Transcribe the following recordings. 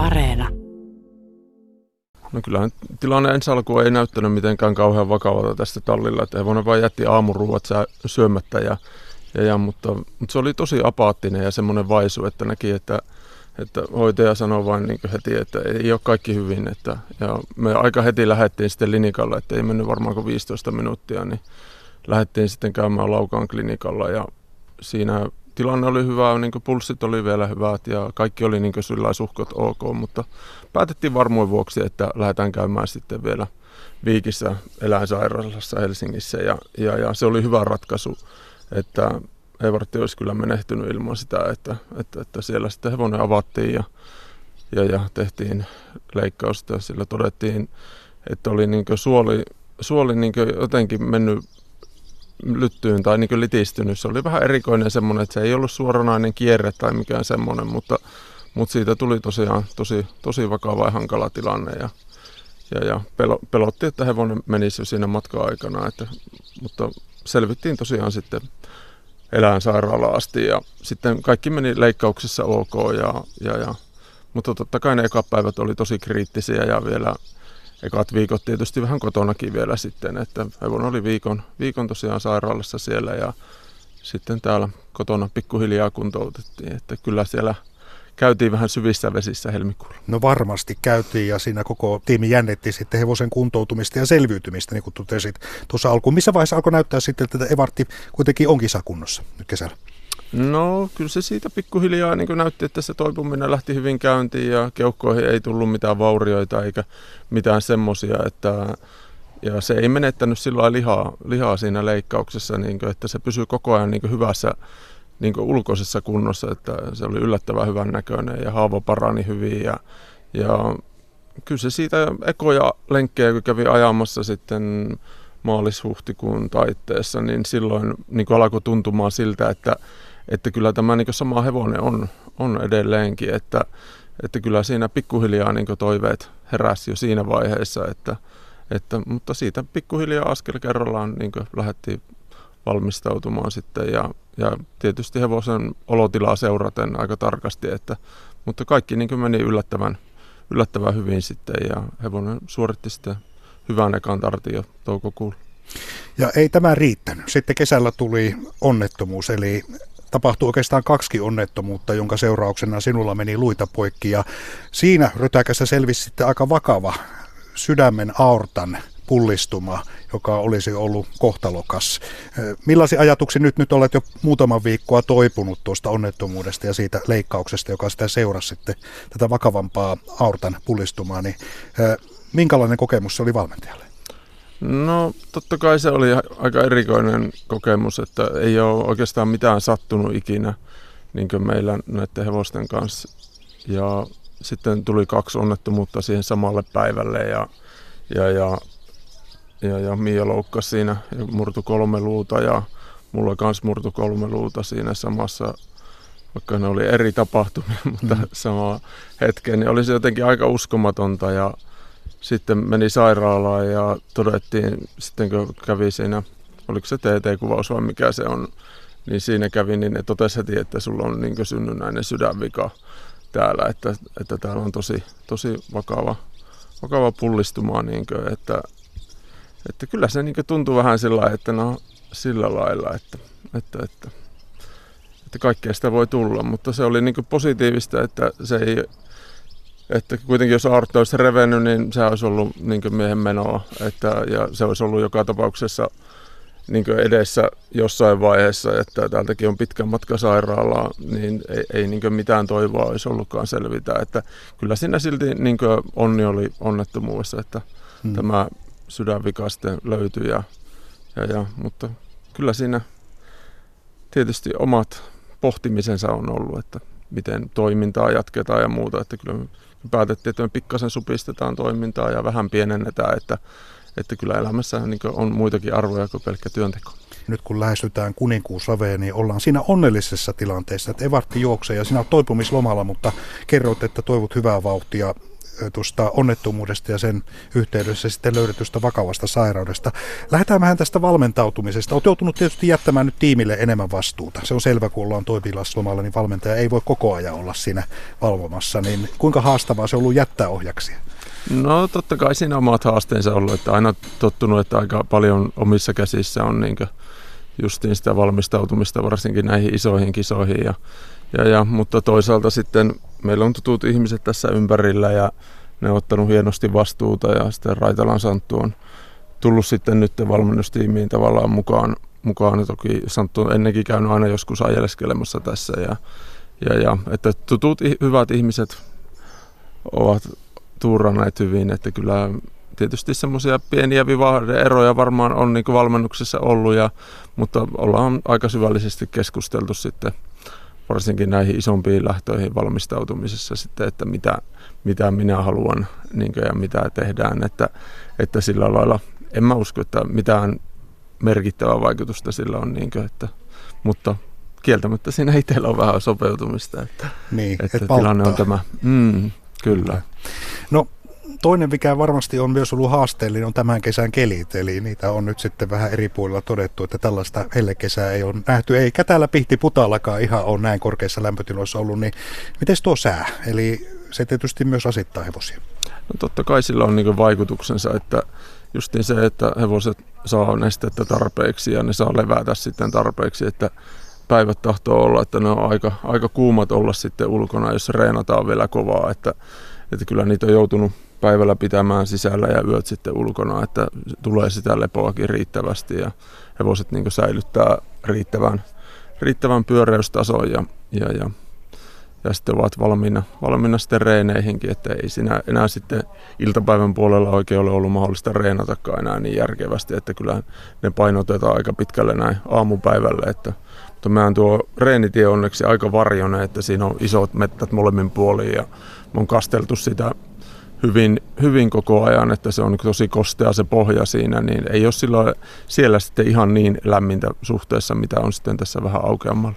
Areena. No kyllähän tilanne ensi alkuun ei näyttänyt mitenkään kauhean vakavalta tästä tallilla, että hevonen vain jätti aamuruuat syömättä, ja, ja, ja, mutta, mutta, se oli tosi apaattinen ja semmoinen vaisu, että näki, että, että hoitaja sanoi vain niin heti, että ei ole kaikki hyvin. Että, ja me aika heti lähdettiin sitten klinikalla, että ei mennyt varmaan kuin 15 minuuttia, niin lähdettiin sitten käymään Laukaan klinikalla ja siinä tilanne oli hyvä, niin pulssit oli vielä hyvät ja kaikki oli niin sillä suhkot ok, mutta päätettiin varmuuden vuoksi, että lähdetään käymään sitten vielä Viikissä eläinsairaalassa Helsingissä ja, ja, ja se oli hyvä ratkaisu, että Evartti olisi kyllä menehtynyt ilman sitä, että, että, että siellä sitten hevonen avattiin ja, ja, ja tehtiin leikkausta. Sillä todettiin, että oli niin suoli, suoli niin jotenkin mennyt lyttyyn tai niin litistynyt. Se oli vähän erikoinen semmoinen, että se ei ollut suoranainen kierre tai mikään semmoinen, mutta, mutta siitä tuli tosiaan tosi, tosi vakava ja hankala tilanne ja, ja, ja pelo, pelotti, että hevonen menisi jo siinä matka-aikana, että, mutta selvittiin tosiaan sitten eläinsairaalaan asti ja sitten kaikki meni leikkauksessa ok ja, ja, ja mutta totta kai ne ekapäivät oli tosi kriittisiä ja vielä ekat viikot tietysti vähän kotonakin vielä sitten, että hevonen oli viikon, viikon tosiaan sairaalassa siellä ja sitten täällä kotona pikkuhiljaa kuntoutettiin, että kyllä siellä käytiin vähän syvissä vesissä helmikuulla. No varmasti käytiin ja siinä koko tiimi jännitti sitten hevosen kuntoutumista ja selviytymistä, niin kuin totesit tuossa alkuun. Missä vaiheessa alkoi näyttää sitten, että Evartti kuitenkin on kisakunnossa nyt kesällä? No kyllä se siitä pikkuhiljaa niin näytti, että se toipuminen lähti hyvin käyntiin ja keuhkoihin ei tullut mitään vaurioita eikä mitään semmoisia, että ja se ei menettänyt sillä lihaa, lihaa siinä leikkauksessa, niin kuin, että se pysyy koko ajan niin hyvässä niin ulkoisessa kunnossa, että se oli yllättävän hyvän näköinen ja haava parani hyvin ja, ja kyllä se siitä ekoja lenkkejä, kun kävi ajamassa sitten maalis-huhtikuun taitteessa, niin silloin niin alkoi tuntumaan siltä, että että kyllä tämä niin sama hevonen on, on edelleenkin, että, että kyllä siinä pikkuhiljaa niin toiveet heräsi jo siinä vaiheessa, että, että, mutta siitä pikkuhiljaa askel kerrallaan niin lähdettiin valmistautumaan sitten ja, ja tietysti hevosen olotilaa seuraten aika tarkasti, että, mutta kaikki niin meni yllättävän, yllättävän hyvin sitten ja hevonen suoritti sitten hyvän ekan jo toukokuulla. Ja ei tämä riittänyt. Sitten kesällä tuli onnettomuus, eli tapahtui oikeastaan kaksi onnettomuutta, jonka seurauksena sinulla meni luita poikki. Ja siinä rytäkässä selvisi sitten aika vakava sydämen aortan pullistuma, joka olisi ollut kohtalokas. Millaisia ajatuksia nyt, nyt olet jo muutaman viikkoa toipunut tuosta onnettomuudesta ja siitä leikkauksesta, joka sitä seurasi sitten tätä vakavampaa aortan pullistumaa, niin minkälainen kokemus se oli valmentajalle? No totta kai se oli aika erikoinen kokemus, että ei ole oikeastaan mitään sattunut ikinä niin kuin meillä näiden hevosten kanssa. Ja sitten tuli kaksi onnettomuutta siihen samalle päivälle ja, ja, ja, ja, ja Mia loukkasi siinä ja murtu kolme luuta ja mulla kans murtu kolme luuta siinä samassa, vaikka ne oli eri tapahtumia, mutta mm. sama hetken, niin oli se jotenkin aika uskomatonta ja sitten meni sairaalaan ja todettiin, sitten kun kävi siinä, oliko se TT-kuvaus vai mikä se on, niin siinä kävi, niin ne totesi heti, että sulla on niin synnynnäinen sydänvika täällä, että, että täällä on tosi, tosi vakava, vakava pullistuma, niin kuin, että, että kyllä se niin tuntuu vähän sillä että no sillä lailla, että, että, että, että kaikkea sitä voi tulla, mutta se oli niin positiivista, että se ei että kuitenkin jos Arto olisi revennyt, niin se olisi ollut niin miehen menoa. Että, ja se olisi ollut joka tapauksessa niin edessä jossain vaiheessa, että täältäkin on pitkä matka sairaalaa, niin ei, ei niin mitään toivoa olisi ollutkaan selvitä. Että kyllä siinä silti niin onni oli onnettomuudessa, että hmm. tämä sydänvika sitten löytyi. Ja, ja, ja, mutta kyllä siinä tietysti omat pohtimisensa on ollut, että miten toimintaa jatketaan ja muuta. Että kyllä päätettiin, että me pikkasen supistetaan toimintaa ja vähän pienennetään, että, että kyllä elämässä niin on muitakin arvoja kuin pelkkä työnteko. Nyt kun lähestytään kuninkuusaveen, niin ollaan siinä onnellisessa tilanteessa, että Evartti juoksee ja sinä olet toipumislomalla, mutta kerroit, että toivot hyvää vauhtia tuosta onnettomuudesta ja sen yhteydessä sitten löydetystä vakavasta sairaudesta. Lähdetään vähän tästä valmentautumisesta. Olet joutunut tietysti jättämään nyt tiimille enemmän vastuuta. Se on selvä, kun ollaan toipilaslomalla, niin valmentaja ei voi koko ajan olla siinä valvomassa. Niin kuinka haastavaa se on ollut jättää ohjaksia? No totta kai siinä omat haasteensa ollut, että aina tottunut, että aika paljon omissa käsissä on niin justiin sitä valmistautumista varsinkin näihin isoihin kisoihin. Ja, ja, ja, mutta toisaalta sitten meillä on tutut ihmiset tässä ympärillä ja ne on ottanut hienosti vastuuta ja sitten Raitalan Santtu on tullut sitten nyt valmennustiimiin tavallaan mukaan. mukaan. Toki Santtu on ennenkin käynyt aina joskus ajeleskelemassa tässä ja, ja, ja että tutut hyvät ihmiset ovat tuuranneet hyvin, että kyllä tietysti semmoisia pieniä eroja varmaan on niin valmennuksessa ollut, ja, mutta ollaan aika syvällisesti keskusteltu sitten varsinkin näihin isompiin lähtöihin valmistautumisessa sitten, että mitä, mitä minä haluan niin ja mitä tehdään, että, että sillä lailla en mä usko, että mitään merkittävää vaikutusta sillä on, niin kuin, että, mutta kieltämättä siinä itsellä on vähän sopeutumista, että, niin, että tilanne on tämä. Mm, kyllä. No toinen, mikä varmasti on myös ollut haasteellinen, on tämän kesän kelit. Eli niitä on nyt sitten vähän eri puolilla todettu, että tällaista hellekesää ei ole nähty. Eikä täällä Pihti Putallakaan ihan ole näin korkeissa lämpötiloissa ollut. Niin miten tuo sää? Eli se tietysti myös asittaa hevosia. No totta kai sillä on niin vaikutuksensa, että justiin se, että hevoset saa nestettä tarpeeksi ja ne saa levätä sitten tarpeeksi, että päivät tahtoo olla, että ne on aika, aika kuumat olla sitten ulkona, jos reenataan vielä kovaa, että, että kyllä niitä on joutunut päivällä pitämään sisällä ja yöt sitten ulkona, että tulee sitä lepoakin riittävästi ja hevoset niin säilyttää riittävän, riittävän pyöreystason ja, ja, ja, ja sitten ovat valmiina, valmiina sitten reeneihinkin, että ei siinä enää sitten iltapäivän puolella oikein ole ollut mahdollista reenatakaan enää niin järkevästi, että kyllä ne painotetaan aika pitkälle näin aamupäivälle, että mutta tuo reenitie onneksi aika varjone, että siinä on isot mettät molemmin puoliin ja on kasteltu sitä hyvin, hyvin koko ajan, että se on tosi kostea se pohja siinä, niin ei ole silloin siellä sitten ihan niin lämmintä suhteessa, mitä on sitten tässä vähän aukeammalla.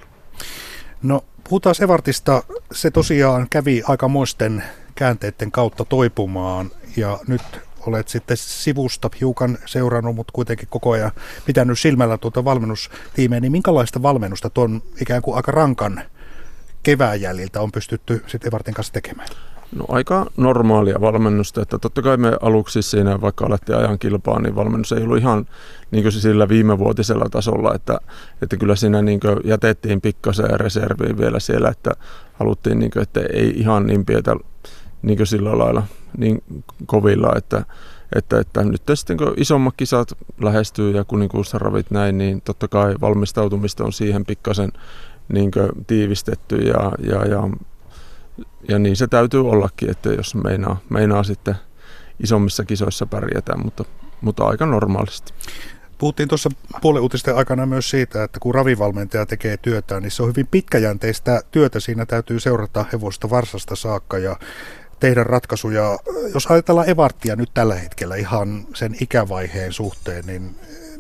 No puhutaan Sevartista. Se tosiaan kävi aikamoisten käänteiden kautta toipumaan ja nyt olet sitten sivusta hiukan seurannut, mutta kuitenkin koko ajan pitänyt silmällä tuota valmennustiimeä, niin minkälaista valmennusta tuon ikään kuin aika rankan kevään jäljiltä on pystytty sitten Evartin kanssa tekemään? No aika normaalia valmennusta, että totta kai me aluksi siinä, vaikka alettiin ajan kilpaa, niin valmennus ei ollut ihan niin kuin sillä viimevuotisella tasolla, että, että kyllä siinä niin kuin jätettiin pikkasen reserviin vielä siellä, että haluttiin, niin kuin, että ei ihan niin pietä niin kuin sillä lailla niin kovilla, että, että, että nyt sitten kun isommat kisat lähestyy ja kuninkuussaravit näin, niin totta kai valmistautumista on siihen pikkasen niin tiivistetty ja, ja, ja ja niin se täytyy ollakin, että jos meinaa, meinaa sitten isommissa kisoissa pärjätä, mutta, mutta aika normaalisti. Puhuttiin tuossa puolen uutisten aikana myös siitä, että kun ravivalmentaja tekee työtä, niin se on hyvin pitkäjänteistä työtä. Siinä täytyy seurata hevosta varsasta saakka ja tehdä ratkaisuja. Jos ajatellaan Evarttia nyt tällä hetkellä ihan sen ikävaiheen suhteen, niin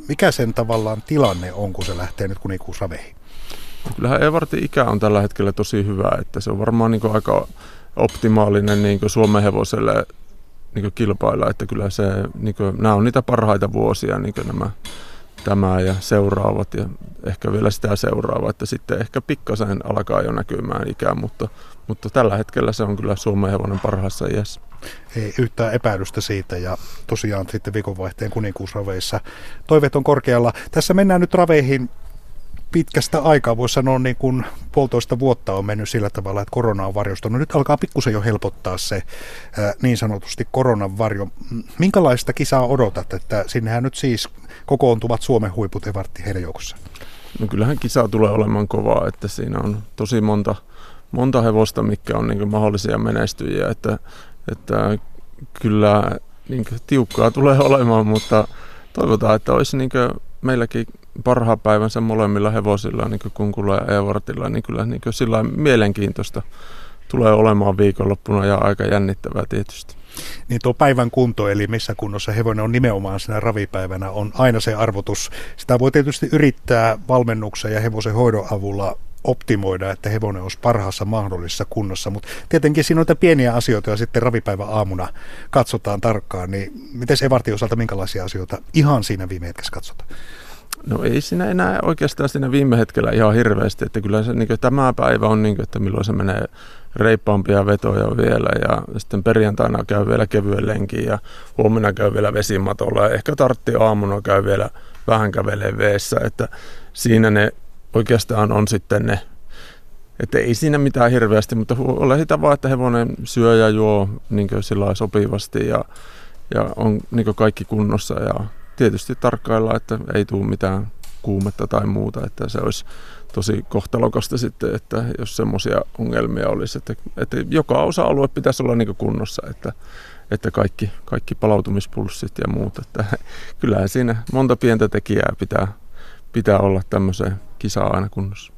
mikä sen tavallaan tilanne on, kun se lähtee nyt kuninkuusraveihin? Kyllähän Evartin ikä on tällä hetkellä tosi hyvä, että se on varmaan niin aika optimaalinen niin Suomen hevoselle niin kilpailla, että kyllä se, niin kuin, nämä on niitä parhaita vuosia niin nämä tämä ja seuraavat ja ehkä vielä sitä seuraava, että sitten ehkä pikkasen alkaa jo näkymään ikää, mutta, mutta tällä hetkellä se on kyllä Suomen hevonen parhaassa iässä. Ei yhtään epäilystä siitä ja tosiaan sitten viikonvaihteen kuninkuusraveissa toiveet on korkealla. Tässä mennään nyt raveihin pitkästä aikaa, voisi sanoa niin kuin puolitoista vuotta on mennyt sillä tavalla, että korona on varjostunut. Nyt alkaa pikkusen jo helpottaa se niin sanotusti koronan varjo. Minkälaista kisaa odotat, että sinnehän nyt siis kokoontuvat Suomen huiput Evartti heidän joukossa? No kyllähän kisa tulee olemaan kovaa, että siinä on tosi monta, monta hevosta, mikä on niin mahdollisia menestyjiä, että, että kyllä niin tiukkaa tulee olemaan, mutta toivotaan, että olisi niin meilläkin parhaan päivänsä molemmilla hevosilla, niin kuin Kunkulla ja Evartilla, niin kyllä niin kuin sillä mielenkiintoista tulee olemaan viikonloppuna ja aika jännittävää tietysti. Niin tuo päivän kunto, eli missä kunnossa hevonen on nimenomaan siinä ravipäivänä, on aina se arvotus. Sitä voi tietysti yrittää valmennuksen ja hevosen hoidon avulla optimoida, että hevonen olisi parhaassa mahdollisessa kunnossa. Mutta tietenkin siinä on niitä pieniä asioita ja sitten ravipäivä aamuna katsotaan tarkkaan. Niin miten Evartin osalta minkälaisia asioita ihan siinä viime hetkessä katsotaan? No ei siinä enää oikeastaan siinä viime hetkellä ihan hirveästi, että kyllä se niin tämä päivä on niin kuin, että milloin se menee reippaampia vetoja vielä ja sitten perjantaina käy vielä kevyen lenkin ja huomenna käy vielä vesimatolla ja ehkä tartti aamuna käy vielä vähän kävelee veessä, että siinä ne oikeastaan on sitten ne, että ei siinä mitään hirveästi, mutta sitä vaan, että hevonen syö ja juo niin sillä sopivasti ja, ja on niin kaikki kunnossa. Ja tietysti tarkkailla, että ei tule mitään kuumetta tai muuta, että se olisi tosi kohtalokasta sitten, että jos semmoisia ongelmia olisi, että, että joka osa-alue pitäisi olla niin kunnossa, että, että kaikki, kaikki palautumispulssit ja muut, että kyllähän siinä monta pientä tekijää pitää, pitää olla tämmöiseen kisaan aina kunnossa.